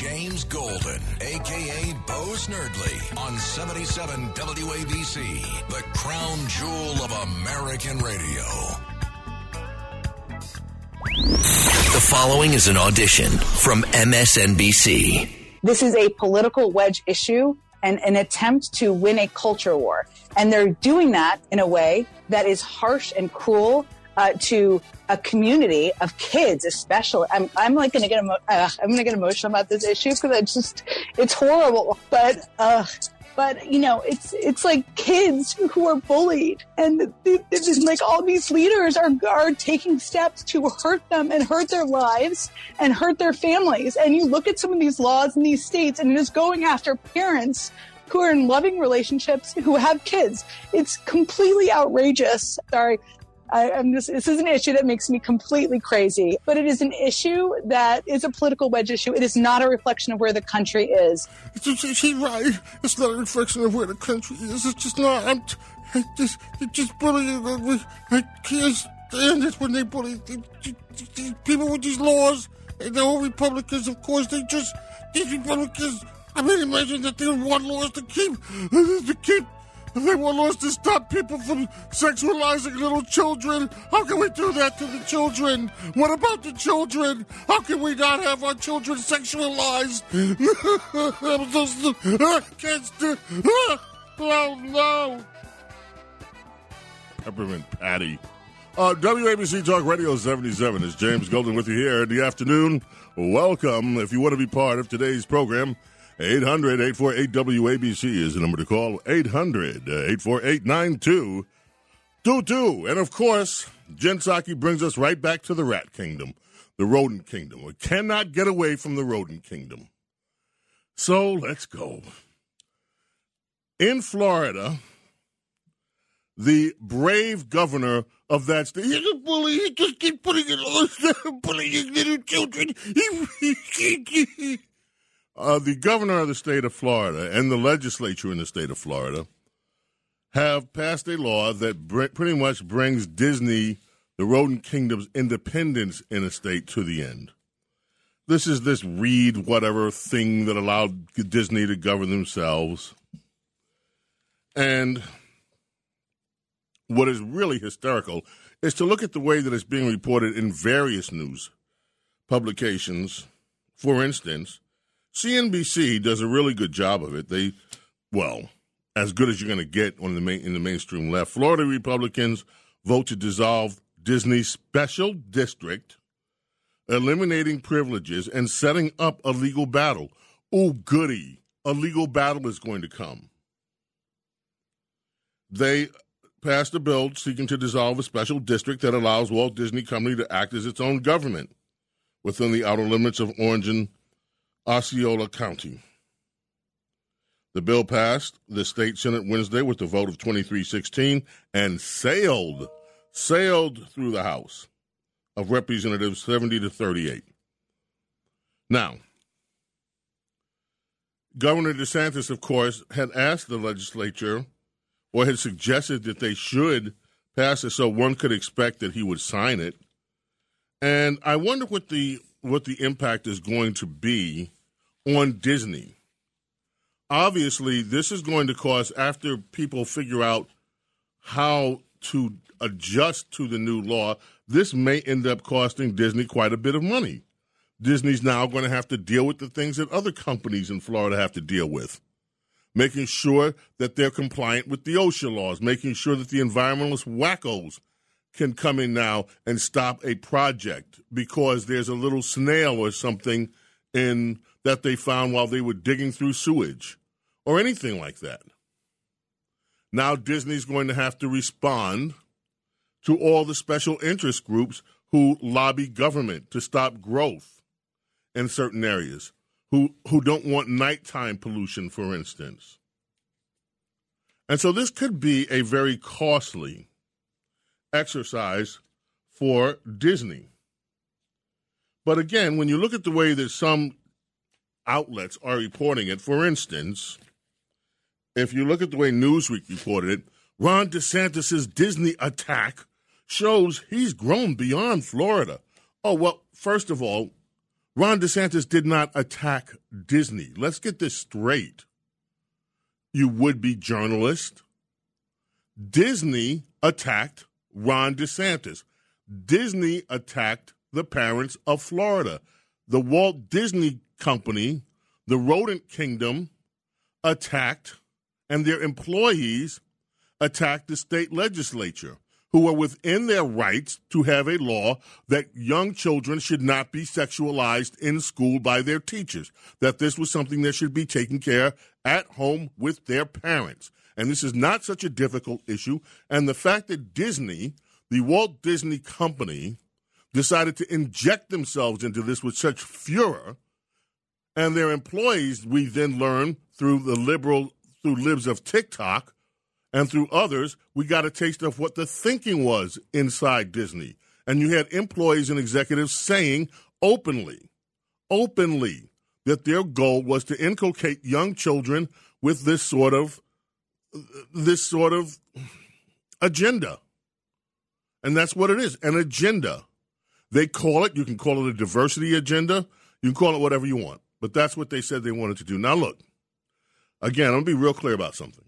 James Golden, aka Bo Snerdley, on 77 WABC, the crown jewel of American radio. The following is an audition from MSNBC. This is a political wedge issue and an attempt to win a culture war. And they're doing that in a way that is harsh and cruel uh, to a community of kids, especially. I'm, I'm like going to get emo- uh, I'm going to get emotional about this issue because it's just it's horrible. But uh, but you know, it's it's like kids who are bullied, and it's like all these leaders are are taking steps to hurt them and hurt their lives and hurt their families. And you look at some of these laws in these states, and it is going after parents who are in loving relationships who have kids. It's completely outrageous. Sorry, I, am just, this is an issue that makes me completely crazy, but it is an issue that is a political wedge issue. It is not a reflection of where the country is. She's right. It's not a reflection of where the country is. It's just not. I'm I just, just bullying. I can't stand it when they bully these people with these laws. And the whole Republicans, of course, they just, these Republicans, I mean, imagine that they want laws to keep, to keep they want us to stop people from sexualizing little children. How can we do that to the children? What about the children? How can we not have our children sexualized? Kids do. Oh no. Peppermint Patty. Uh, WABC Talk Radio 77 is James Golden with you here in the afternoon. Welcome. If you want to be part of today's program, 800 848 WABC is the number to call. 800 848 9222. And of course, Jen Psaki brings us right back to the rat kingdom, the rodent kingdom. We cannot get away from the rodent kingdom. So let's go. In Florida, the brave governor of that state. He's a bully. He just keeps putting it on bullying little children. Uh, the governor of the state of Florida and the legislature in the state of Florida have passed a law that br- pretty much brings Disney, the rodent kingdom's independence in a state to the end. This is this read whatever thing that allowed Disney to govern themselves. And what is really hysterical is to look at the way that it's being reported in various news publications. For instance, CNBC does a really good job of it. They, well, as good as you're going to get on the main, in the mainstream left. Florida Republicans vote to dissolve Disney's special district, eliminating privileges and setting up a legal battle. Oh, goody! A legal battle is going to come. They passed a bill seeking to dissolve a special district that allows Walt Disney Company to act as its own government within the outer limits of Orange and Osceola County. The bill passed the state senate Wednesday with a vote of 23-16 and sailed sailed through the House of Representatives 70 to 38. Now, Governor DeSantis, of course, had asked the legislature or had suggested that they should pass it so one could expect that he would sign it. And I wonder what the what the impact is going to be on Disney. Obviously, this is going to cause, after people figure out how to adjust to the new law, this may end up costing Disney quite a bit of money. Disney's now going to have to deal with the things that other companies in Florida have to deal with. Making sure that they're compliant with the OSHA laws, making sure that the environmentalist wackos can come in now and stop a project because there's a little snail or something in that they found while they were digging through sewage or anything like that. Now Disney's going to have to respond to all the special interest groups who lobby government to stop growth in certain areas, who, who don't want nighttime pollution, for instance. And so this could be a very costly exercise for Disney. But again, when you look at the way that some outlets are reporting it. For instance, if you look at the way Newsweek reported it, Ron DeSantis' Disney attack shows he's grown beyond Florida. Oh, well, first of all, Ron DeSantis did not attack Disney. Let's get this straight. You would be journalist. Disney attacked Ron DeSantis. Disney attacked the parents of Florida. The Walt Disney Company, the rodent kingdom, attacked, and their employees attacked the state legislature, who were within their rights to have a law that young children should not be sexualized in school by their teachers, that this was something that should be taken care at home with their parents. And this is not such a difficult issue. And the fact that Disney, the Walt Disney Company, decided to inject themselves into this with such furor, and their employees, we then learn through the liberal, through libs of TikTok and through others, we got a taste of what the thinking was inside Disney. And you had employees and executives saying openly, openly, that their goal was to inculcate young children with this sort of this sort of agenda. And that's what it is an agenda. They call it, you can call it a diversity agenda, you can call it whatever you want, but that's what they said they wanted to do. Now, look, again, I'm going to be real clear about something.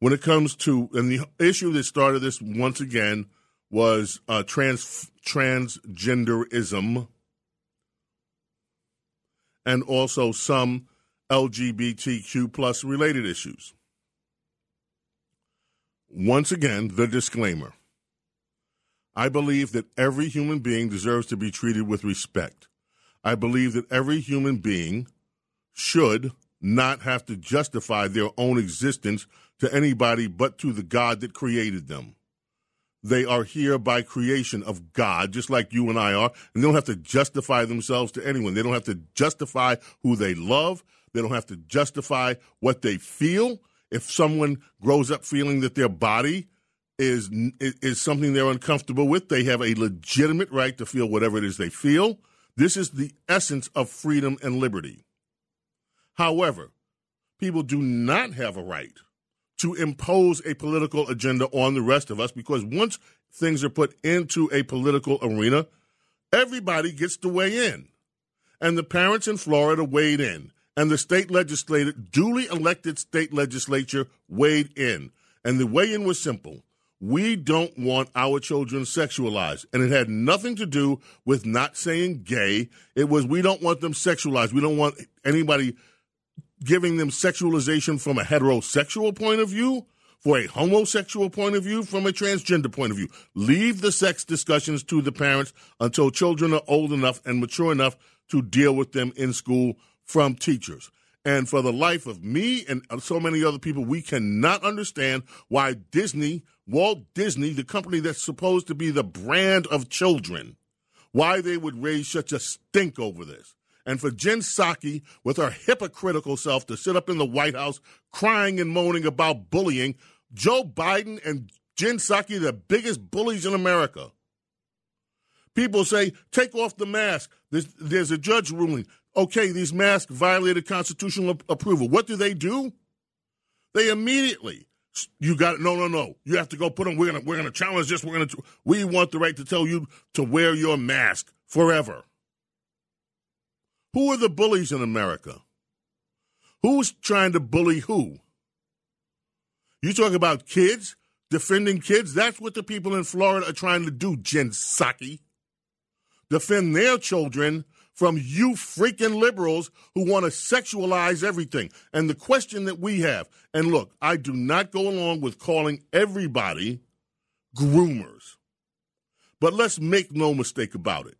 When it comes to, and the issue that started this once again was uh, trans transgenderism and also some LGBTQ plus related issues. Once again, the disclaimer. I believe that every human being deserves to be treated with respect. I believe that every human being should not have to justify their own existence to anybody but to the God that created them. They are here by creation of God, just like you and I are, and they don't have to justify themselves to anyone. They don't have to justify who they love. They don't have to justify what they feel. If someone grows up feeling that their body is is something they're uncomfortable with, they have a legitimate right to feel whatever it is they feel. This is the essence of freedom and liberty. However, people do not have a right to impose a political agenda on the rest of us because once things are put into a political arena, everybody gets to weigh in. And the parents in Florida weighed in and the state legislature, duly elected state legislature, weighed in. And the weigh in was simple. We don't want our children sexualized. And it had nothing to do with not saying gay. It was we don't want them sexualized. We don't want anybody giving them sexualization from a heterosexual point of view, for a homosexual point of view, from a transgender point of view. Leave the sex discussions to the parents until children are old enough and mature enough to deal with them in school from teachers. And for the life of me and so many other people, we cannot understand why Disney, Walt Disney, the company that's supposed to be the brand of children, why they would raise such a stink over this. And for Jen Psaki, with her hypocritical self, to sit up in the White House crying and moaning about bullying, Joe Biden and Jen Psaki, the biggest bullies in America. People say, take off the mask. There's, there's a judge ruling okay, these masks violated constitutional approval. What do they do? They immediately you got it. No, no, no. You have to go put them. We're gonna we're gonna challenge this. We're gonna we want the right to tell you to wear your mask forever. Who are the bullies in America? Who's trying to bully who? You talk about kids defending kids. That's what the people in Florida are trying to do. Jen Psaki defend their children from you freaking liberals who want to sexualize everything. And the question that we have, and look, I do not go along with calling everybody groomers. But let's make no mistake about it.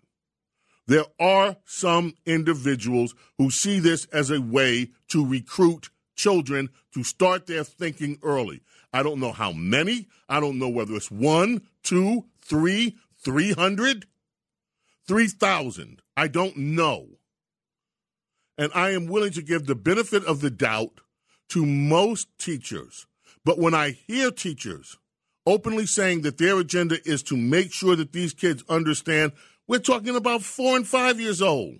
There are some individuals who see this as a way to recruit children to start their thinking early. I don't know how many. I don't know whether it's one, two, three, three hundred. 3,000. I don't know. And I am willing to give the benefit of the doubt to most teachers. But when I hear teachers openly saying that their agenda is to make sure that these kids understand, we're talking about four and five years old.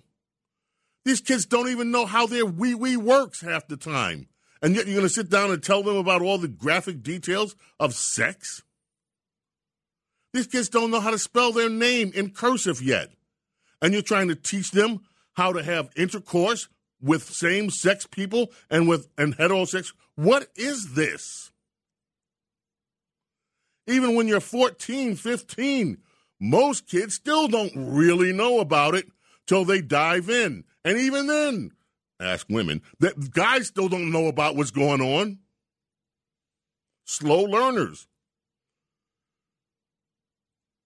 These kids don't even know how their wee wee works half the time. And yet you're going to sit down and tell them about all the graphic details of sex? These kids don't know how to spell their name in cursive yet. And you're trying to teach them how to have intercourse with same sex people and with and heterosexual. What is this? Even when you're 14, 15, most kids still don't really know about it till they dive in. And even then, ask women, that guys still don't know about what's going on. Slow learners.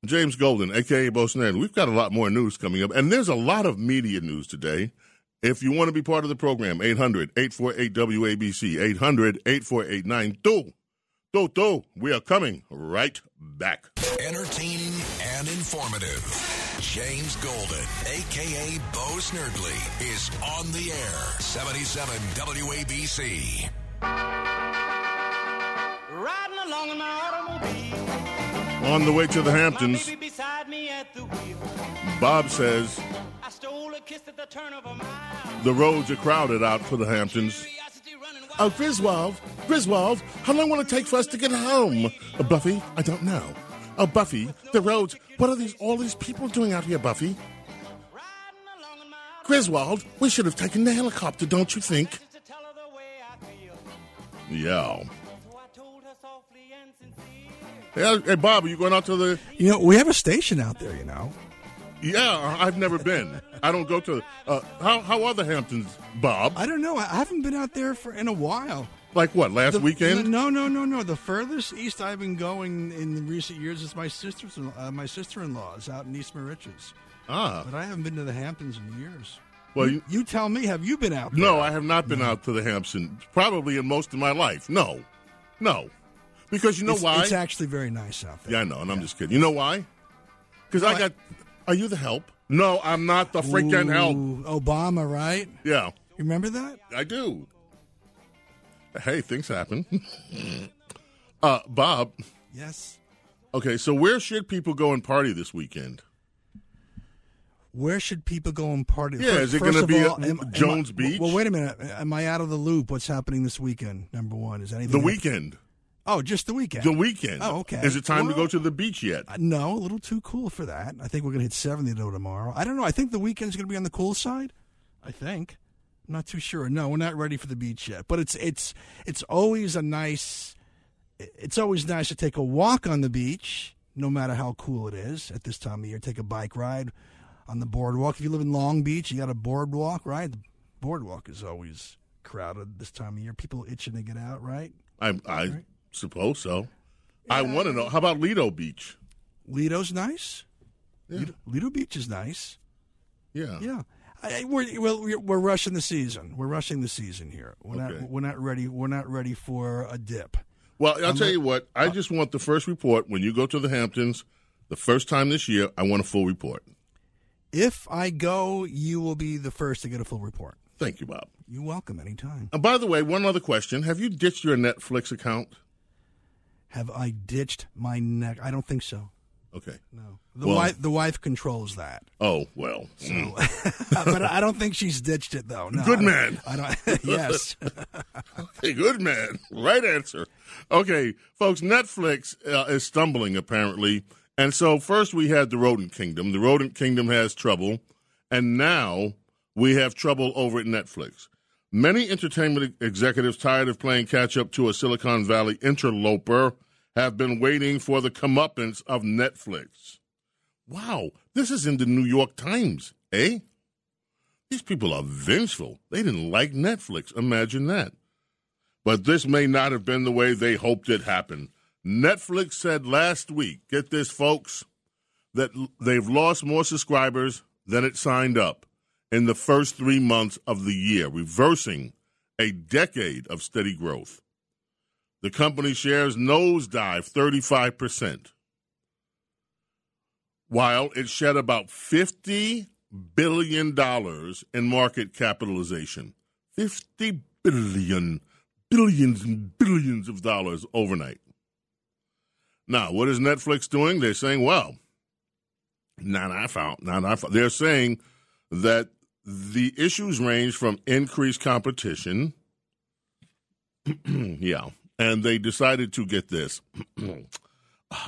James Golden, aka Bo Snerdley. We've got a lot more news coming up, and there's a lot of media news today. If you want to be part of the program, 800 848 WABC, 800 848 9222. We are coming right back. Entertaining and informative. James Golden, aka Bo Snerdley, is on the air. 77 WABC. Riding along in my automobile. On the way to the Hamptons, baby beside me at the wheel. Bob says I stole a kiss at the turn of a mile. the roads are crowded out for the Hamptons. Oh. Griswold, Griswold, how long will it take for us to get home? Uh, Buffy, I don't know. Oh, Buffy, the roads. What are these? All these people doing out here, Buffy? Riding along in my Griswold, we should have taken the helicopter, don't you think? just Hey, hey, Bob, are you going out to the? You know, we have a station out there, you know. Yeah, I've never been. I don't go to. Uh, how how are the Hamptons, Bob? I don't know. I haven't been out there for in a while. Like what? Last The- weekend? No, no, no, no. The furthest east I've been going in recent years is my sister's uh, my sister-in-law's out in East Moriches. Ah, But I haven't been to the Hamptons in years. well, you, You tell me, have you been out there? no, I have not been out to the Hamptons. Probably in most of my life. No, no, because you know it's, why? It's actually very nice out there. Yeah, I know, and I'm just kidding. You know why? Because I got. Are you the help? No, I'm not the freaking help. Obama, right? Yeah, You remember that? I do. Hey, things happen. uh, Bob. Yes. Okay, so where should people go and party this weekend? Where should people go and party? Yeah, is it gonna be at all, am- am Jones I- Beach? Well, wait a minute. Am I out of the loop? What's happening this weekend? Number one, is anything The weekend. Oh, just the weekend. The weekend. Oh, okay. Is it time to go to the beach yet? Uh, No, a little too cool for that. I think we're going to hit 70 though tomorrow. I don't know. I think the weekend's going to be on the cool side. I think. I'm not too sure. No, we're not ready for the beach yet. But it's it's it's always a nice it's always nice to take a walk on the beach, no matter how cool it is at this time of year. Take a bike ride on the boardwalk. If you live in Long Beach, you got a boardwalk, right? The boardwalk is always crowded this time of year. People itching to get out, right? I, I suppose so. I want to know. How about Lido Beach? Lido's nice. Yeah. Lido, Lido Beach is nice. Yeah. Yeah, I, we're, we're we're rushing the season. We're rushing the season here. We're Okay. not we're not ready. We're not ready for a dip. Well, I'll tell you what. I just want the first report when you go to the Hamptons. The first time this year, I want a full report. If I go, you will be the first to get a full report. Thank you, Bob. You're welcome anytime. And by the way, one other question: Have you ditched your Netflix account? Have I ditched my neck? I don't think so. Okay. No, the Well- wife the wife controls that, Oh well. Mm. but I don't think she's ditched it though. No, Good I man. I don't. yes, Hey, good man. Right answer. Okay, folks, Netflix uh, is stumbling apparently. And so first we had the Rodent Kingdom. The Rodent Kingdom has trouble. And now we have trouble over at Netflix. Many entertainment executives tired of playing catch up to a Silicon Valley interloper have been waiting for the comeuppance of Netflix. Wow, this is in the New York Times, eh? These people are vengeful. They didn't like Netflix. Imagine that. But this may not have been the way they hoped it happened. Netflix said last week, get this, folks, that they've lost more subscribers than it signed up in the first three months of the year, reversing a decade of steady growth. The company shares nosedive 35%, while it shed about $50 billion in market capitalization. 50 billion, billions and billions of dollars overnight. Now, what is Netflix doing? They're saying, well, not I found, not I found. They're saying that the issues range from increased competition. yeah. And they decided to get this.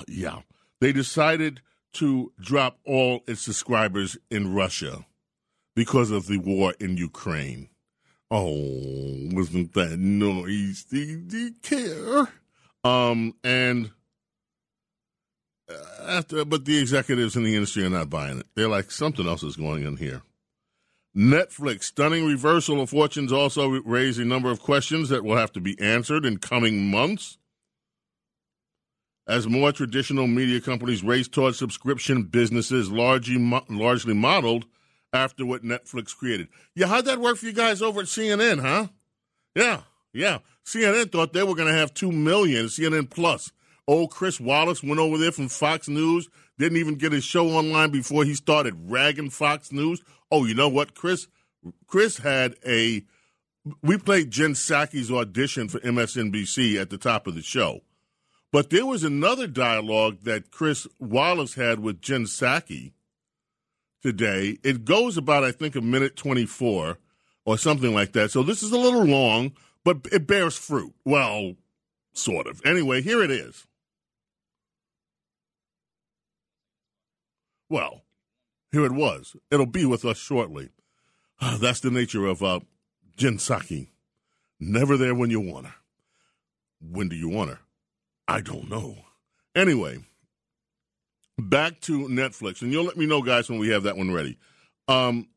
Yeah. They decided to drop all its subscribers in Russia because of the war in Ukraine. Oh, wasn't that noise? Did you care? Um, and uh, after, but the executives in the industry are not buying it. They're like, something else is going on here. Netflix, stunning reversal of fortunes, also raised a number of questions that will have to be answered in coming months. As more traditional media companies race towards subscription businesses, largely, largely modeled after what Netflix created. Yeah, how'd that work for you guys over at CNN, huh? Yeah, yeah. CNN thought they were going to have 2 million, CNN Plus. Old Chris Wallace went over there from Fox News, didn't even get his show online before he started ragging Fox News. Oh, you know what, Chris? Chris had a. We played Jen Psaki's audition for MSNBC at the top of the show. But there was another dialogue that Chris Wallace had with Jen Psaki today. It goes about, I think, a minute 24 or something like that. So this is a little long, but it bears fruit. Well, sort of. Anyway, here it is. Well, here it was. It'll be with us shortly. That's the nature of uh, Jen Psaki. Never there when you want her. When do you want her? I don't know. Anyway, back to Netflix, and you'll let me know, guys, when we have that one ready. Um,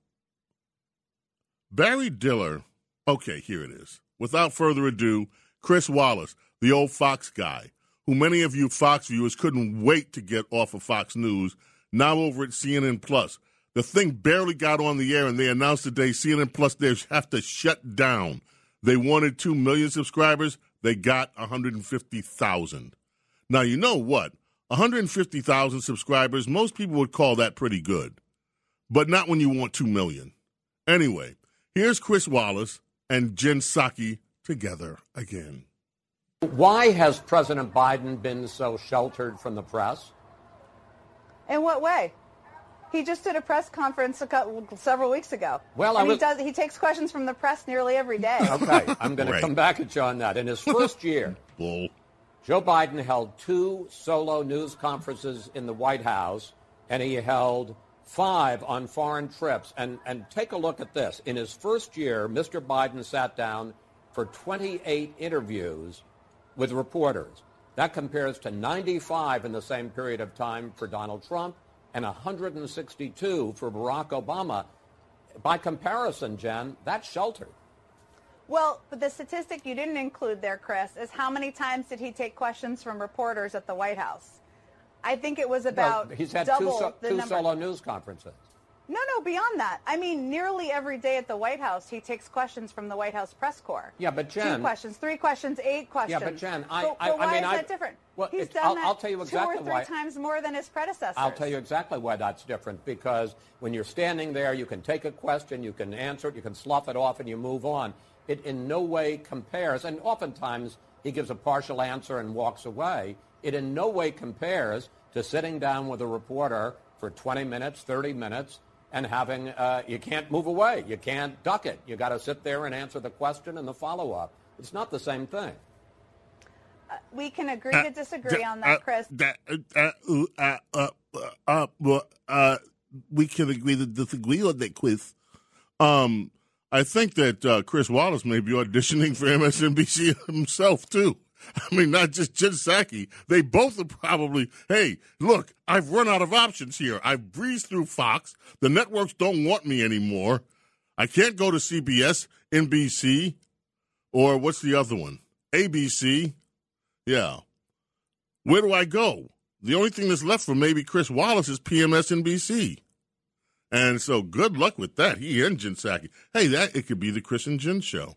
Barry Diller. Okay, here it is. Without further ado, Chris Wallace, the old Fox guy, who many of you Fox viewers couldn't wait to get off of Fox News, now over at CNN Plus. The thing barely got on the air, and they announced today CNN Plus they have to shut down. They wanted 2 million subscribers. They got 150,000. Now, you know what? 150,000 subscribers, most people would call that pretty good, but not when you want 2 million. Anyway, here's Chris Wallace and Jen Psaki together again. Why has President Biden been so sheltered from the press? In what way? He just did a press conference a couple, several weeks ago. Well, and I was, he does. He takes questions from the press nearly every day. Okay, I'm going Right. to come back at you on that. In his first year, Bull. Joe Biden held two solo news conferences in the White House, and he held five on foreign trips. And, and take a look at this. In his first year, Mr. Biden sat down for 28 interviews with reporters. That compares to 95 in the same period of time for Donald Trump and 162 for Barack Obama. By comparison, Jen, that's sheltered. Well, but the statistic you didn't include there, Chris, is how many times did he take questions from reporters at the White House? I think it was about No, he's had two, double so, the two number. solo news conferences. No, no, beyond that. I mean, nearly every day at the White House, he takes questions from the White House press corps. Yeah, but Jen- two questions, three questions, eight questions. Yeah, but Jen, I- But- I- but I why mean, is I- that different? well, He's done I'll- that I'll tell you exactly two or three why. times more than his predecessors. I'll tell you exactly why that's different because when you're standing there, you can take a question, you can answer it, you can slough it off, and you move on. It in no way compares, and oftentimes he gives a partial answer and walks away. It in no way compares to sitting down with a reporter for 20 minutes, 30 minutes, and having, uh, you can't move away. You can't duck it. You got to sit there and answer the question and the follow up. It's not the same thing. We can agree to disagree on that, Chris. That, uh, uh, uh, uh, uh, uh, we can agree to disagree on that Chris. Um, I think that uh, Chris Wallace may be auditioning for MSNBC himself too. I mean, not just Psaki. They both are probably, hey, look, I've run out of options here. I've breezed through Fox. The networks don't want me anymore. I can't go to CBS, NBC, or what's the other one? ABC. Yeah. Where do I go? The only thing that's left for maybe Chris Wallace is PMSNBC. And so good luck with that. He and Psaki. Hey, that it could be the Chris and Jen show.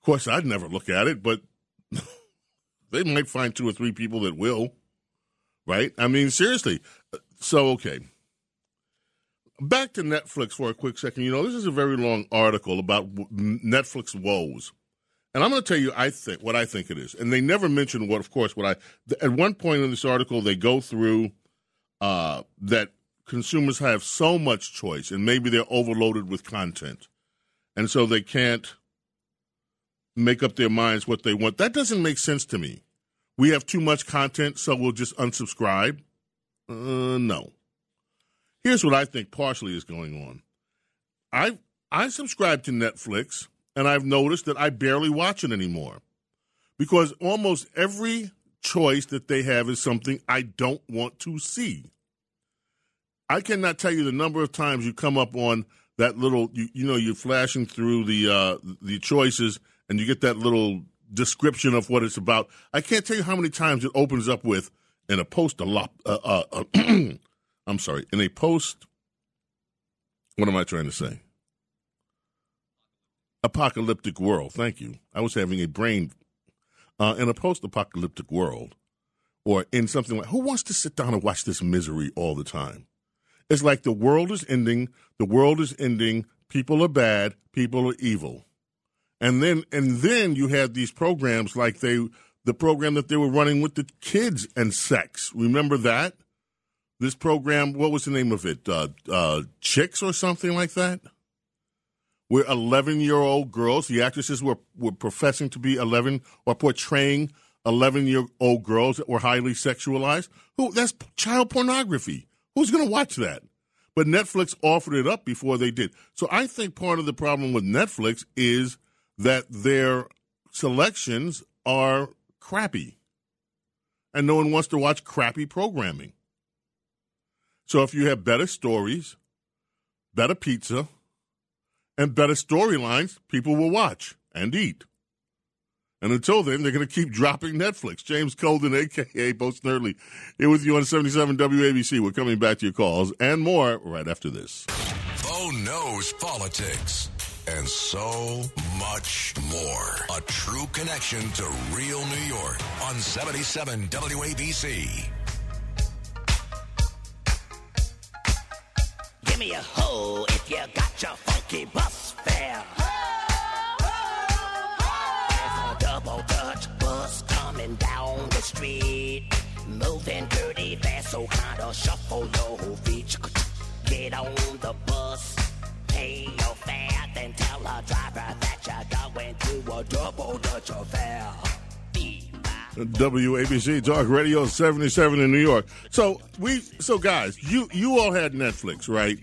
Of course, I'd never look at it, but they might find two or three people that will. Right? I mean, seriously. So, okay. Back to Netflix for a quick second. You know, this is a very long article about Netflix woes. And I'm going to tell you, I think what I think it is, and they never mention what, of course, what I. At one point in this article, they go through uh, that consumers have so much choice, and maybe they're overloaded with content, and so they can't make up their minds what they want. That doesn't make sense to me. We have too much content, so we'll just unsubscribe. Uh, no. Here's what I think partially is going on. I I subscribe to Netflix, and I've noticed that I barely watch it anymore because almost every choice that they have is something I don't want to see. I cannot tell you the number of times you come up on that little you, you know you're flashing through the uh, the choices and you get that little description of what it's about. I can't tell you how many times it opens up with in a post a. Uh, uh, uh, I'm sorry, in a post. What am I trying to say? Apocalyptic world. Thank you. I was having a brain uh, in a post-apocalyptic world, or in something like who wants to sit down and watch this misery all the time? It's like the world is ending. The world is ending. People are bad. People are evil. And then and then you had these programs like they the program that they were running with the kids and sex. Remember that? This program, what was the name of it? Uh, uh, Chicks or something like that? Where 11 year old girls, the actresses were, were professing to be 11 or portraying 11 year old girls that were highly sexualized. Who? That's child pornography. Who's going to watch that? But Netflix offered it up before they did. So I think part of the problem with Netflix is that their selections are crappy. And no one wants to watch crappy programming. So if you have better stories, better pizza, and better storylines, people will watch and eat. And until then, they're going to keep dropping Netflix. James Golden, a.k.a. Bo Snerdley, here with you on 77 WABC. We're coming back to your calls and more right after this. Bo knows politics and so much more. A true connection to real New York on 77 WABC. Give me a hoe if you got your funky bus fare. There's a double Dutch bus coming down the street. Moving dirty fast, so kinda shuffle your feet. Get on the bus, pay your fare, then tell the driver that you're going to a double Dutch affair. WABC Talk Radio 77 in New York. So we so guys, you you all had Netflix, right?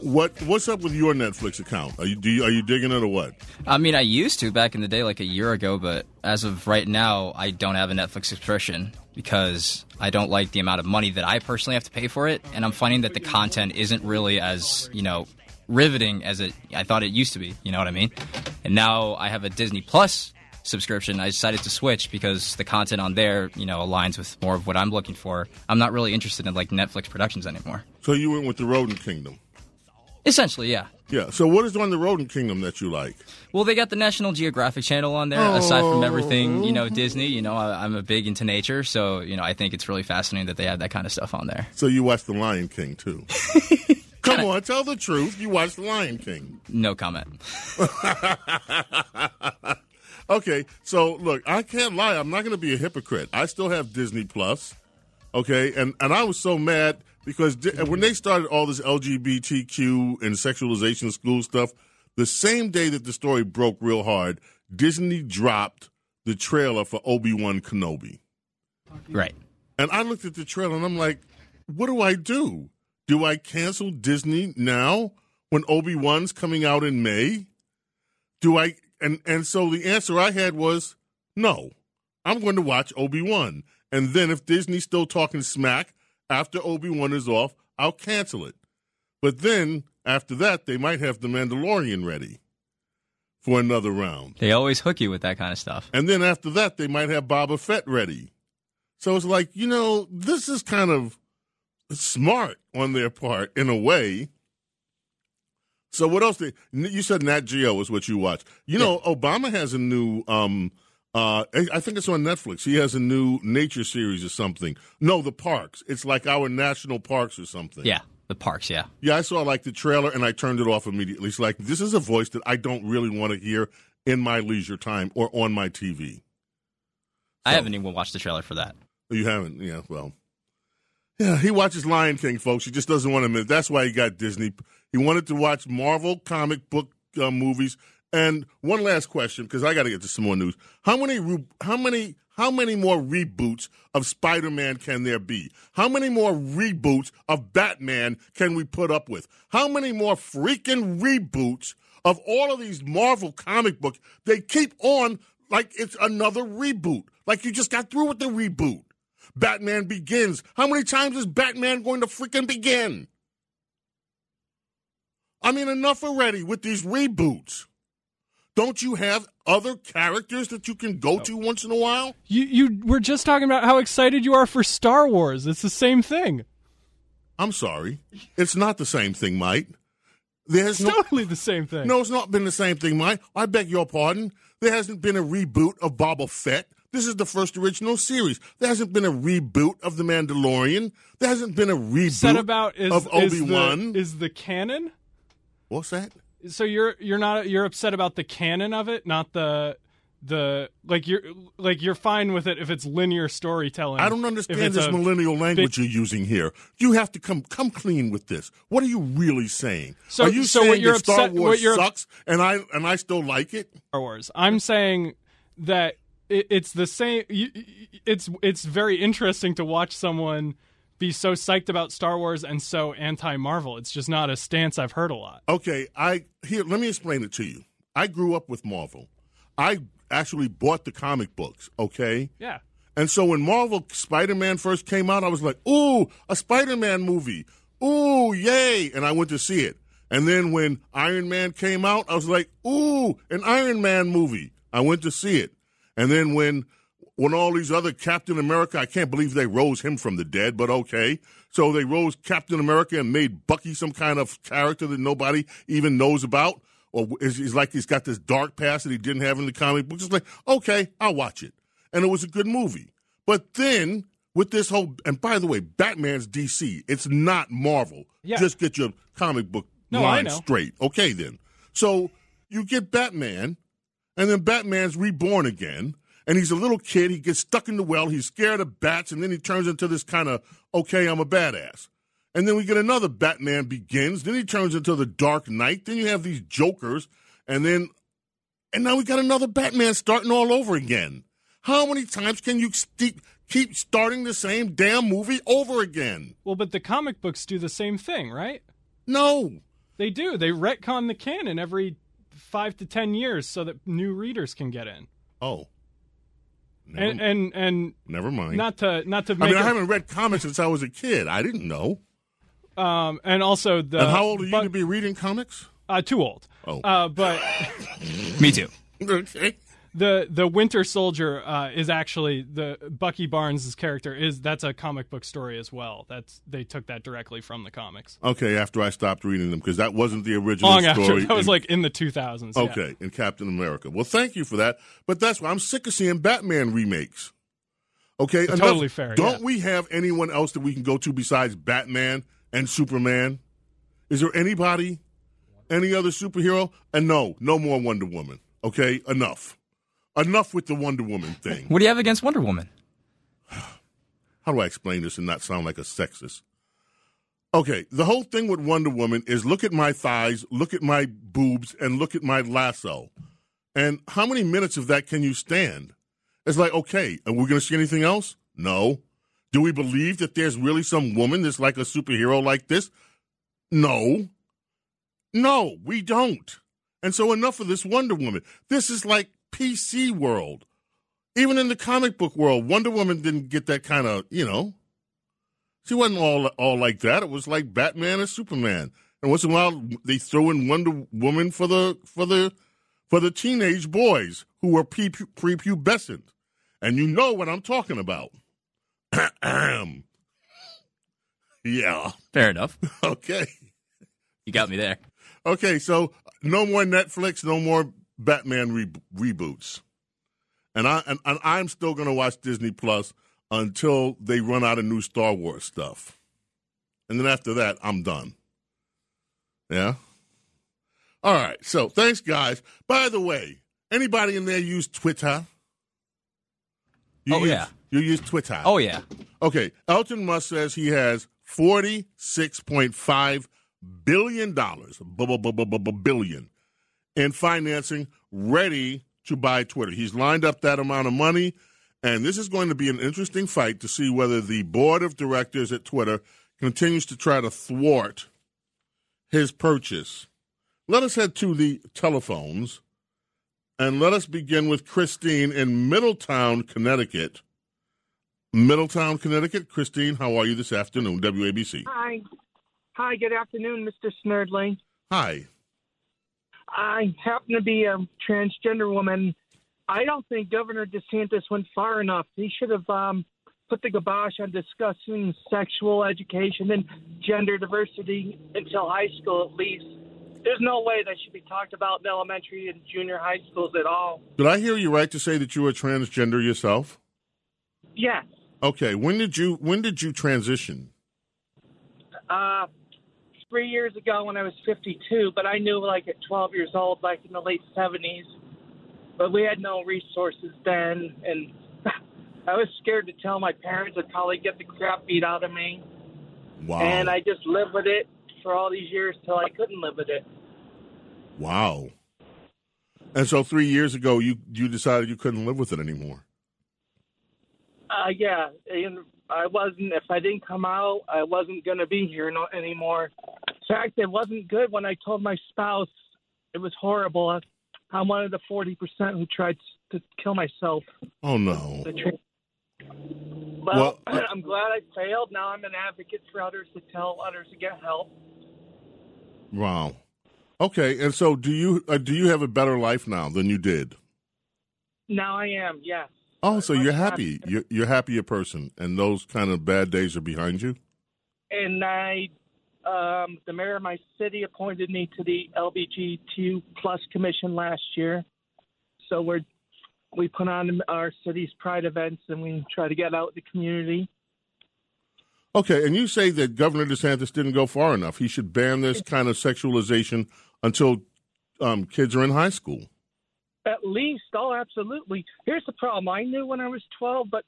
What what's up with your Netflix account? Are you do you, are you digging it or what? I mean, I used to back in the day, like a year ago, but as of right now, I don't have a Netflix subscription because I don't like the amount of money that I personally have to pay for it, and I'm finding that the content isn't really as you know riveting as it I thought it used to be. You know what I mean? And now I have a Disney Plus subscription. I decided to switch because the content on there, you know, aligns with more of what I'm looking for. I'm not really interested in like Netflix productions anymore. So you went with the Rodent Kingdom. Essentially, yeah. Yeah. So what is on the Rodent Kingdom that you like? Well, they got the National Geographic Channel on there. Aside from everything, you know, Disney. You know, I, I'm a big into nature, so you know, I think it's really fascinating that they have that kind of stuff on there. So you watched The Lion King too. Come on, tell the truth. You watched The Lion King. No comment. Okay, so look, I can't lie. I'm not going to be a hypocrite. I still have Disney Plus. Okay, and and I was so mad because di- when they started all this LGBTQ and sexualization school stuff, the same day that the story broke real hard, Disney dropped the trailer for Obi Wan Kenobi. Right. And I looked at the trailer and I'm like, what do I do? Do I cancel Disney now when Obi Wan's coming out in May? Do I? And and so the answer I had was no. I'm going to watch Obi Wan, and then if Disney's still talking smack after Obi Wan is off, I'll cancel it. But then after that, they might have the Mandalorian ready for another round. They always hook you with that kind of stuff. And then after that, they might have Boba Fett ready. So it's like, you know, this is kind of smart on their part in a way. So what else? Did, you said Nat Geo is what you watch. You know, Obama has a new. Um, uh, I I think it's on Netflix. He has a new nature series or something. No, the parks. It's like our national parks or something. Yeah, the parks. Yeah. Yeah, I saw like the trailer and I turned it off immediately. It's like this is a voice that I don't really want to hear in my leisure time or on my TV. I haven't even watched the trailer for that. You haven't, yeah. Well, yeah, he watches Lion King, folks. He just doesn't want to admit. That's why he got Disney. He wanted to watch Marvel comic book uh, movies And one last question, because I got to get to some more news. How many? re- How many? How many more reboots of Spider-Man can there be? How many more reboots of Batman can we put up with? How many more freaking reboots of all of these Marvel comic books? They keep on like it's another reboot. Like you just got through with the reboot. Batman Begins. How many times is Batman going to freaking begin? I mean, enough already with these reboots. Don't you have other characters that you can go to once in a while? You you were just talking about how excited you are for Star Wars. It's the same thing. I'm sorry. It's not the same thing, Mike. There's It's no, totally the same thing. no, it's not been the same thing, Mike. I beg your pardon. There hasn't been a reboot of Boba Fett. This is the first original series. There hasn't been a reboot of The Mandalorian. There hasn't been a reboot Said about is, of is Obi Wan. the, is the canon. What's that? So you're you're not you're upset about the canon of it, not the the like you're like you're fine with it if it's linear storytelling. I don't understand this millennial language big- you're using here. You have to come come clean with this. What are you really saying? So- are you so saying what you're that Star Wars sucks and I and I still like it? Star Wars. I'm saying that it, it's the same. It's it's very interesting to watch someone be so psyched about Star Wars and so anti Marvel. It's just not a stance I've heard a lot. Okay, I here. Let me explain it to you. I grew up with Marvel. I actually bought the comic books. Okay, Yeah. and so when Marvel Spider Man first came out, I was like, "Ooh, a Spider Man movie! Ooh, yay!" And I went to see it. And then when Iron Man came out, I was like, "Ooh, an Iron Man movie!" I went to see it. And then when when all these other Captain America, I can't believe they rose him from the dead, but okay. So they rose Captain America and made Bucky some kind of character that nobody even knows about, or is, is like he's got this dark past that he didn't have in the comic books. It's like, okay, I'll watch it, and it was a good movie. But then with this whole, and by the way, Batman's DC, it's not Marvel. Yeah. Just get your comic book No, line straight. Okay, then. So you get Batman, and then Batman's reborn again, and he's a little kid. He gets stuck in the well. He's scared of bats, and then he turns into this kind of, okay, I'm a badass. And then we get another Batman begins. Then he turns into the Dark Knight. Then you have these Jokers, and then, and now we got another Batman starting all over again. How many times can you st- keep starting the same damn movie over again? Well, but the comic books do the same thing, right? No. They do. They retcon the canon every five to ten years so that new readers can get in. Oh. Never, And and and never mind. not to not to I make mean, I haven't read comics since I was a kid. I didn't know. um and also the and how old are you but- to be reading comics? uh too old. Oh. Uh but Me too. Okay. The the Winter Soldier uh, is actually the Bucky Barnes' character is that's a comic book story as well. That's they took that directly from the comics. Okay, after I stopped reading them, because that wasn't the original Long story. after that was in- like in the 2000s. yeah. Okay, in Captain America. Well, thank you for that. But that's why I'm sick of seeing Batman remakes. Okay, enough- Totally fair, Don't yeah. we have anyone else that we can go to besides Batman and Superman? Is there anybody, any other superhero? And no, no more Wonder Woman. Okay, enough, enough with the Wonder Woman thing. What do you have against Wonder Woman? How do I explain this and not sound like a sexist? Okay, the whole thing with Wonder Woman is look at my thighs, look at my boobs, and look at my lasso. And how many minutes of that can you stand? It's like, okay, are we going to see anything else? No. Do we believe that there's really some woman that's like a superhero like this? No. No, we don't. And so enough of this Wonder Woman. This is like PC world. Even in the comic book world, Wonder Woman didn't get that kind of, you know. She wasn't all all like that. It was like Batman and Superman. And once in a while, they throw in Wonder Woman for the for the for the teenage boys who are pre- prepubescent, and you know what I'm talking about. yeah. Fair enough. Okay. You got me there. Okay. So no more Netflix. No more Batman re- reboots. And I and, and I'm still going to watch Disney Plus until they run out of new Star Wars stuff. And then after that, I'm done. Yeah. All right. So thanks, guys. By the way, anybody in there use Twitter? You Oh, use, yeah. You use Twitter. Oh yeah. Okay. Elon Musk says he has forty-six point five billion dollars, billion in financing ready to buy Twitter. He's lined up that amount of money, and this is going to be an interesting fight to see whether the board of directors at Twitter continues to try to thwart his purchase. Let us head to the telephones, and let us begin with Christine in Middletown, Connecticut. Middletown, Connecticut. Christine, how are you this afternoon? WABC. Hi. Hi, good afternoon, Mr. Snerdley. Hi. I happen to be a transgender woman. I don't think Governor DeSantis went far enough. He should have um, put the kibosh on discussing sexual education and gender diversity until high school at least. There's no way that should be talked about in elementary and junior high schools at all. Did I hear you right to say that you were transgender yourself? Yes. Okay. When did you when did you transition? Uh, three years ago when I was 52, but I knew like at 12 years old, like in the late 70s. But we had no resources then, and I was scared to tell my parents. I'd probably get the crap beat out of me. Wow. And I just lived with it for all these years till I couldn't live with it. Wow. And so three years ago, you you decided you couldn't live with it anymore. Uh, yeah, and I wasn't. If I didn't come out, I wasn't going to be here no, anymore. In fact, it wasn't good when I told my spouse. It was horrible. I'm one of the forty percent who tried to kill myself. Oh no. Tra- well, I'm glad I failed. Now I'm an advocate for others to tell others to get help. Wow. Okay, and so do you uh, do you have a better life now than you did? Now I am. Yes. Oh, so you're happy. You're you're a happier person, and those kind of bad days are behind you. And I, um, the mayor of my city appointed me to the LBGT plus commission last year. So we're we put on our city's pride events and we try to get out the community. Okay, and you say that Governor DeSantis didn't go far enough. He should ban this kind of sexualization until um, kids are in high school. At least, oh, absolutely. Here's the problem. I knew when I was 12, but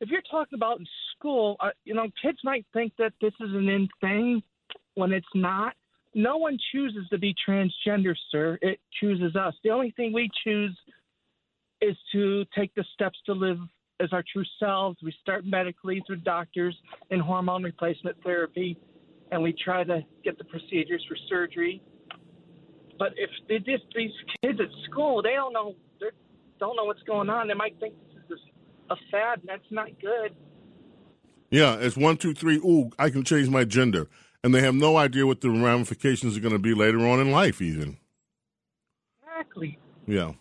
if you're talking about in school, uh, you know, kids might think that this is an in thing when it's not. No one chooses to be transgender, sir. It chooses us. The only thing we choose is to take the steps to live as our true selves. We start medically through doctors and hormone replacement therapy, and we try to get the procedures for surgery. But if they just these kids at school, they don't know they don't know what's going on. They might think this is a fad, and that's not good. Yeah, it's one, two, three. Ooh, I can change my gender, and they have no idea what the ramifications are going to be later on in life, even. Exactly. Yeah.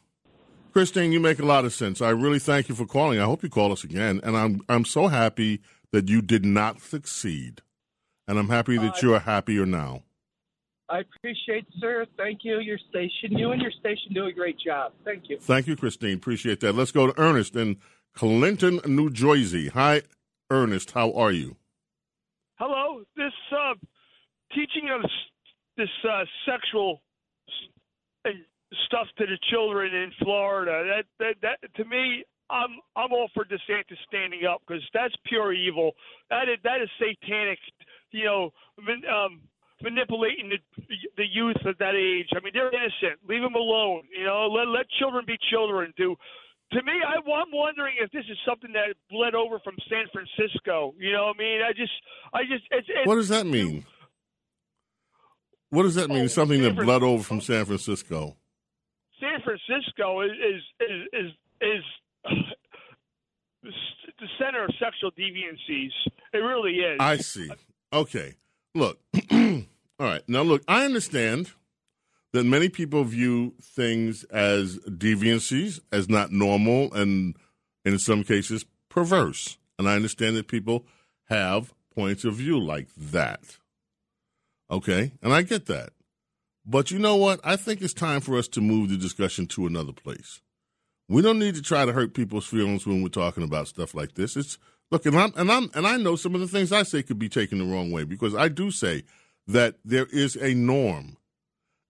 Christine, you make a lot of sense. I really thank you for calling. I hope you call us again. And I'm I'm so happy that you did not succeed. And I'm happy that Uh, you're happier now. I appreciate, sir. Thank you. Your station, you and your station do a great job. Thank you. Thank you, Christine. Appreciate that. Let's go to Ernest in Clinton, New Jersey. Hi, Ernest. How are you? Hello. This uh, teaching of this uh, sexual stuff to the children in Florida. That that that to me, I'm I'm all for DeSantis standing up because that's pure evil. That is that is satanic. You know, um, manipulating the the youth at that age. I mean, they're innocent. Leave them alone. You know, let let children be children. Do to me, I, I'm wondering if this is something that bled over from San Francisco. You know, what I mean, I just, I just, it's, it's What does that mean? What does that mean? Oh, something that bled over from San Francisco. San Francisco is is is is, is the center of sexual deviancies. It really is. I see. Okay. Look. All right. Now, look, I understand that many people view things as deviancies, as not normal, and in some cases, perverse. And I understand that people have points of view like that. Okay. And I get that. But you know what? I think it's time for us to move the discussion to another place. We don't need to try to hurt people's feelings when we're talking about stuff like this. It's look, and I'm and I'm and I know some of the things I say could be taken the wrong way because I do say that there is a norm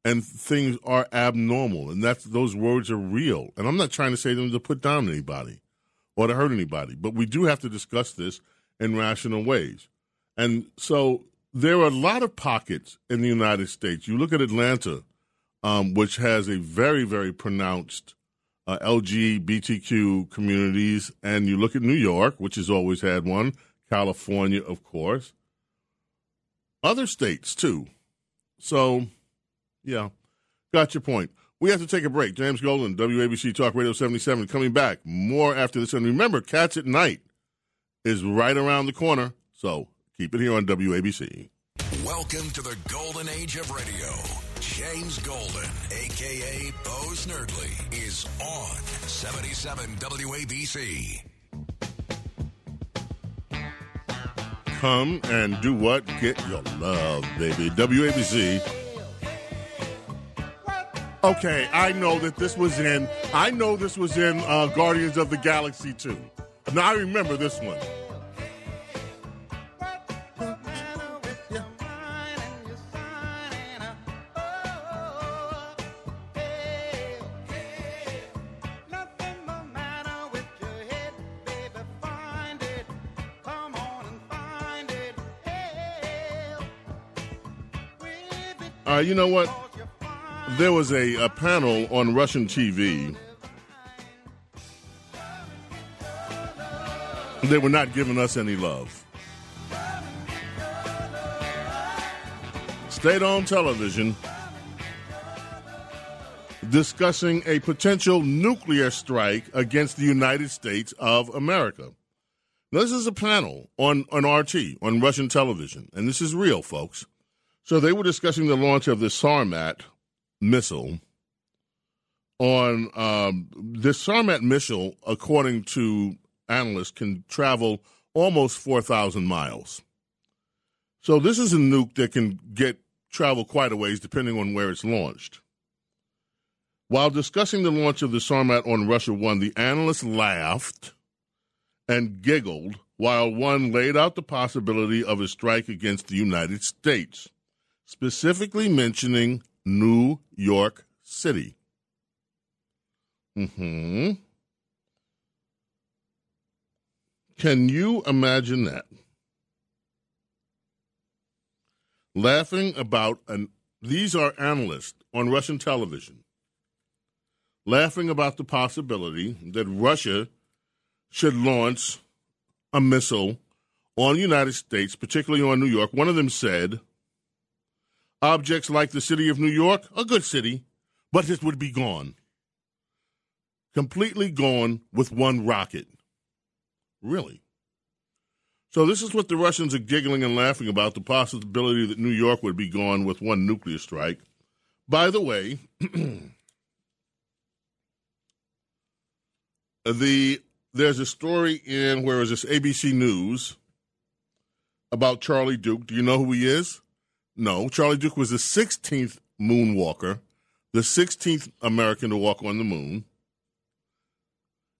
and things are abnormal and that's those words are real. And I'm not trying to say them to put down anybody or to hurt anybody, but we do have to discuss this in rational ways. And so there are a lot of pockets in the United States. You look at Atlanta, um, which has a very, very pronounced uh, LGBTQ communities. And you look at New York, which has always had one, California, of course, other states too. So, yeah, got your point. We have to take a break. James Golden, WABC Talk Radio 77, coming back. More after this. And remember, Cats at Night is right around the corner. So keep it here on WABC. Welcome to the golden age of radio. James Golden, a.k.a. Bo Snerdley, is on 77 WABC. Come and do what? Get your love, baby. WABC. Okay, I know that this was in. I know this was in uh, Guardians of the Galaxy 2. Now I remember this one. Uh, you know what? There was a, a panel on Russian TV. They were not giving us any love. Stayed on television discussing a potential nuclear strike against the United States of America. Now, this is a panel on, on RT, on Russian television, and this is real, folks. So they were discussing the launch of the Sarmat missile. On um, this Sarmat missile, according to analysts, can travel almost 4,000 miles. So this is a nuke that can get travel quite a ways depending on where it's launched. While discussing the launch of the Sarmat on Russia 1, the analysts laughed and giggled while one laid out the possibility of a strike against the United States specifically mentioning New York City. Hmm. Can you imagine that? Laughing about an these are analysts on Russian television laughing about the possibility that Russia should launch a missile on the United States, particularly on New York. One of them said, objects like the city of New York, a good city, but it would be gone. Completely gone with one rocket. Really? So, this is what the Russians are giggling and laughing about the possibility that New York would be gone with one nuclear strike. By the way, the there's a story in where is this ABC News about Charlie Duke. Do you know who he is? No, Charlie Duke was the 16th moonwalker, the 16th American to walk on the moon.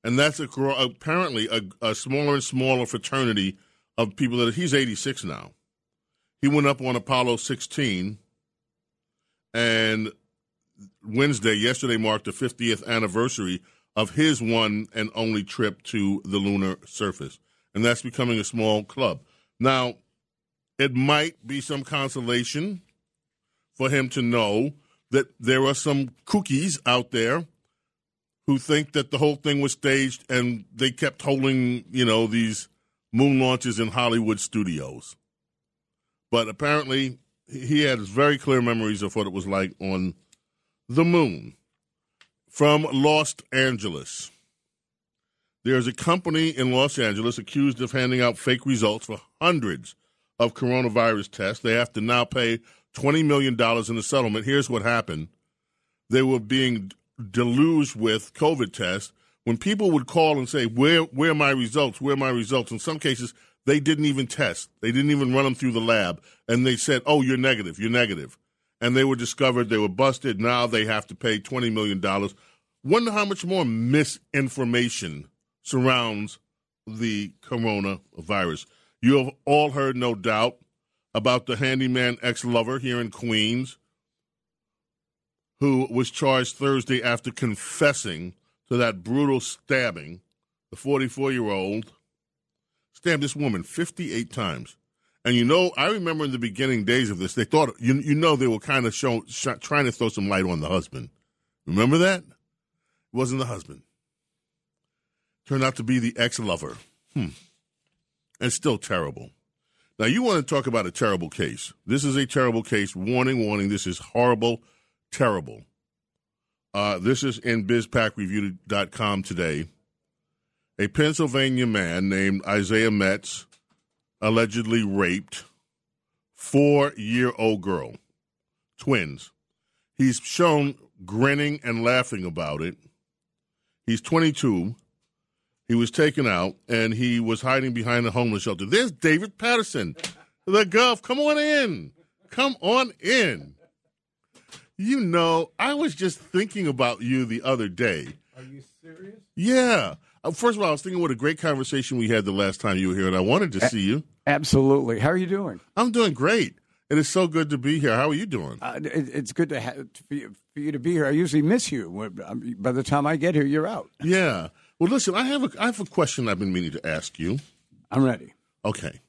And that's a, apparently a, a smaller and smaller fraternity of people that he's 86 now. He went up on Apollo 16, and Wednesday, yesterday, marked the 50th anniversary of his one and only trip to the lunar surface. And that's becoming a small club. Now, it might be some consolation for him to know that there are some cookies out there who think that the whole thing was staged and they kept holding, you know, these moon launches in Hollywood studios. But apparently, he had very clear memories of what it was like on the moon. From Los Angeles. There's a company in Los Angeles accused of handing out fake results for hundreds of coronavirus tests. They have to now pay $20 million in a settlement. Here's what happened they were being deluged with COVID tests. When people would call and say, where, where are my results? Where are my results? In some cases, they didn't even test. They didn't even run them through the lab. And they said, oh, you're negative. You're negative. And they were discovered. They were busted. Now they have to pay $20 million. Wonder how much more misinformation surrounds the coronavirus. You have all heard, no doubt, about the handyman ex lover here in Queens who was charged Thursday after confessing to that brutal stabbing. The 44 year old stabbed this woman 58 times And you know, I remember in the beginning days of this, they thought you you know they were kind of show, sh- trying to throw some light on the husband. Remember that? It wasn't the husband. Turned out to be the ex lover. Hmm. And still terrible. Now you want to talk about a terrible case. This is a terrible case. Warning, warning. This is horrible, terrible. Uh, this is in BizPacReview.com today. A Pennsylvania man named Isaiah Metz allegedly raped four year old girl, twins. He's shown grinning and laughing about it. He's 22. He was taken out and he was hiding behind a homeless shelter. There's David Paterson, the Guv. Come on in. Come on in. You know, I was just thinking about you the other day. Are you serious? Yeah. Uh, First of all, I was thinking what a great conversation we had the last time you were here, and I wanted to see you. Absolutely. How are you doing? I'm doing great. It is so good to be here. How are you doing? Uh, it, it's good to have for you, for you to be here. I usually miss you. Um, By the time I get here, you're out. Yeah. Well, listen, I have a I have a question I've been meaning to ask you. I'm ready. Okay.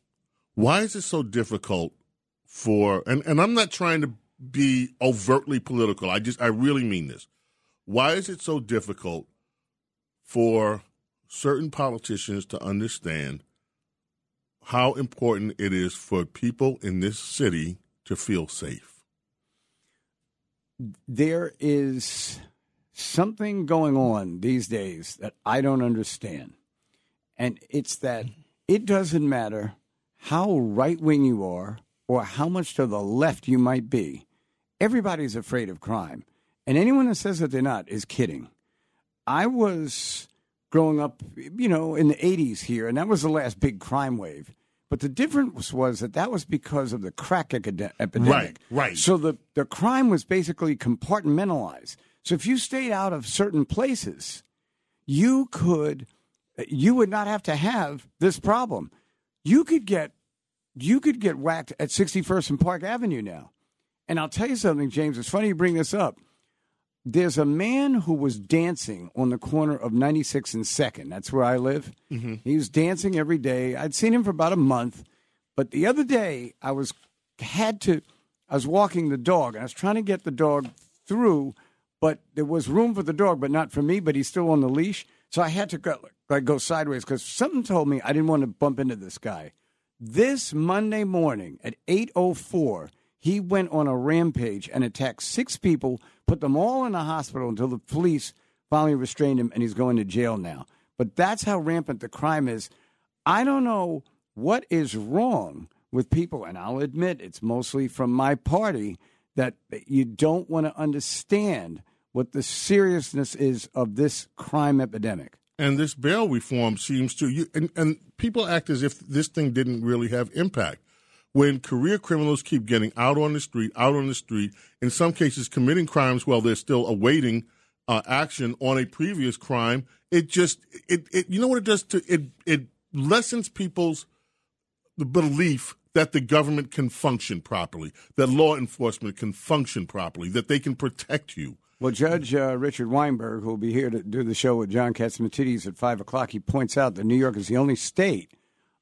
Why is it so difficult for and and I'm not trying to be overtly political. I just I really mean this. Why is it so difficult for certain politicians to understand how important it is for people in this city to feel safe? There is something going on these days that I don't understand. And it's that it doesn't matter how right wing you are or how much to the left you might be, everybody's afraid of crime. And anyone that says that they're not is kidding. I was growing up, you know, in the 80s here, and that was the last big crime wave. But the difference was that that was because of the crack epidemic. Right, right. So the, the crime was basically compartmentalized. So if you stayed out of certain places, you could, you would not have to have this problem. You could get, you could get whacked at 61st and Park Avenue now. And I'll tell you something, James. It's funny you bring this up. There's a man who was dancing on the corner of 96 and 2nd. That's where I live. Mm-hmm. He was dancing every day. I'd seen him for about a month, but the other day I was had to I was walking the dog and I was trying to get the dog through, but there was room for the dog, but not for me. But he's still on the leash, so I had to go like go sideways because something told me I didn't want to bump into this guy. This Monday morning at 8:04, he went on a rampage and attacked six people, put them all in the hospital until the police finally restrained him and he's going to jail now. But that's how rampant the crime is. I don't know what is wrong with people and I'll admit it's mostly from my party that you don't want to understand what the seriousness is of this crime epidemic. And this bail reform seems to you and, and people act as if this thing didn't really have impact. When career criminals keep getting out on the street, out on the street, in some cases committing crimes while they're still awaiting uh, action on a previous crime, it just it, it you know what it does to it it lessens people's belief that the government can function properly, that law enforcement can function properly, that they can protect you. Well, Judge uh, Richard Weinberg, who will be here to do the show with John Catsimatidis at 5 o'clock, he points out that New York is the only state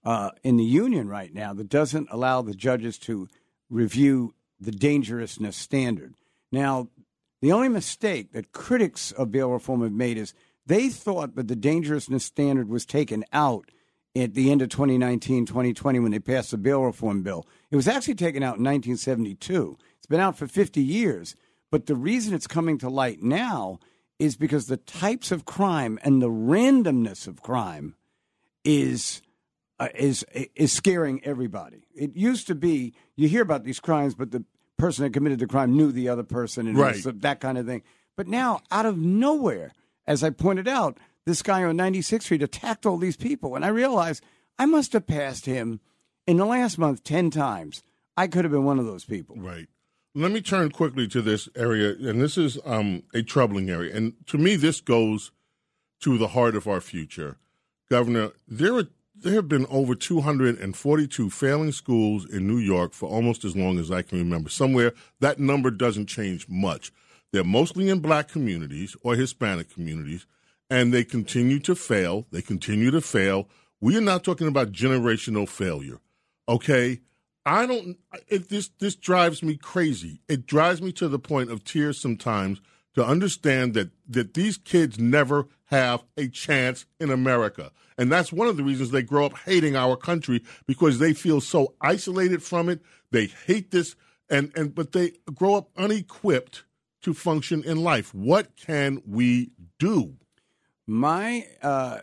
uh, in the union right now that doesn't allow the judges to review the dangerousness standard. Now, the only mistake that critics of bail reform have made is they thought that the dangerousness standard was taken out at the end of 2019, 2020 when they passed the bail reform bill. It was actually taken out in 1972. It's been out for 50 years. But the reason it's coming to light now is because the types of crime and the randomness of crime is uh, is is scaring everybody. It used to be you hear about these crimes, but the person that committed the crime knew the other person and Right. that kind of thing. But now, out of nowhere, as I pointed out, this guy on 96th Street attacked all these people, and I realized I must have passed him in the last month ten times. I could have been one of those people. Right. Let me turn quickly to this area, and this is um, a troubling area. And to me, this goes to the heart of our future. Governor, there are there have been over 242 failing schools in New York for almost as long as I can remember. Somewhere that number doesn't change much. They're mostly in black communities or Hispanic communities, and they continue to fail. They continue to fail. We are not talking about generational failure. Okay? I don't. It, this this drives me crazy. It drives me to the point of tears sometimes to understand that that these kids never have a chance in America, and that's one of the reasons they grow up hating our country because they feel so isolated from it. They hate this, and and but they grow up unequipped to function in life. What can we do? My uh,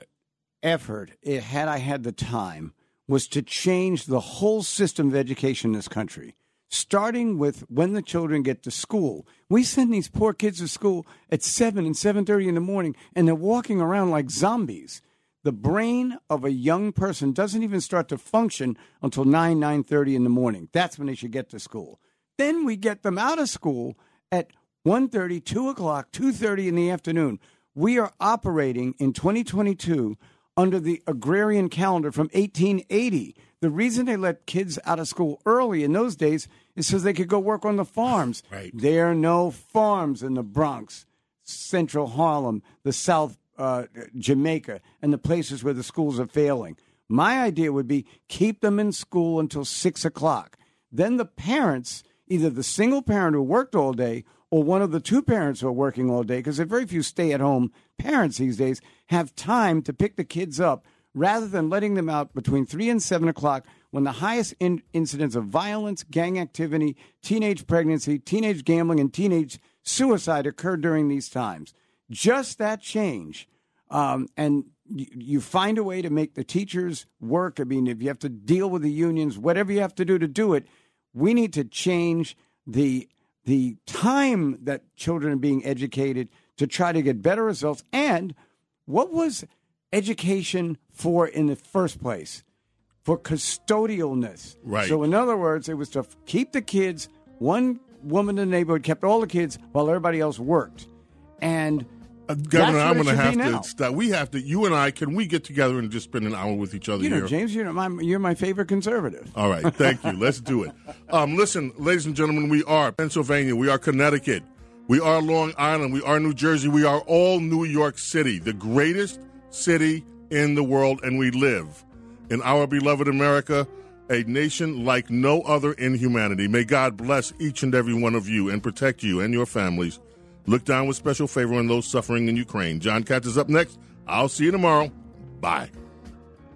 effort, had I had the time, was to change the whole system of education in this country, starting with when the children get to school. We send these poor kids to school at seven and seven thirty in the morning, and they're walking around like zombies. The brain of a young person doesn't even start to function until nine nine thirty in the morning. That's when they should get to school. Then we get them out of school at 1.30, 2 o'clock, 2.30 in the afternoon. We are operating in 2022 under the agrarian calendar from 1880. The reason they let kids out of school early in those days is so they could go work on the farms. Right. There are no farms in the Bronx, Central Harlem, the South uh, Jamaica, and the places where the schools are failing. My idea would be keep them in school until six o'clock. Then the parents, either the single parent who worked all day or one of the two parents who are working all day, because very few stay at home parents these days, have time to pick the kids up rather than letting them out between 3 and 7 o'clock when the highest in- incidence of violence, gang activity, teenage pregnancy, teenage gambling, and teenage suicide occur during these times. Just that change. Um, and you, you find a way to make the teachers work. I mean, if you have to deal with the unions, whatever you have to do to do it, we need to change the the time that children are being educated to try to get better results. And what was education for in the first place? For custodialness. Right. So, in other words, it was to keep the kids. One woman in the neighborhood kept all the kids while everybody else worked. And Governor, that's I'm going to have to stop. We have to. You and I can we get together and just spend an hour with each other You know, here? James, you're my, you're my favorite conservative. All right, thank you. Let's do it. Um, listen, ladies and gentlemen, we are Pennsylvania, we are Connecticut, we are Long Island, we are New Jersey, we are all New York City, the greatest city in the world, and we live in our beloved America, a nation like no other in humanity. May God bless each and every one of you and protect you and your families. Look down with special favor on those suffering in Ukraine. John Katz is up next. I'll see you tomorrow. Bye.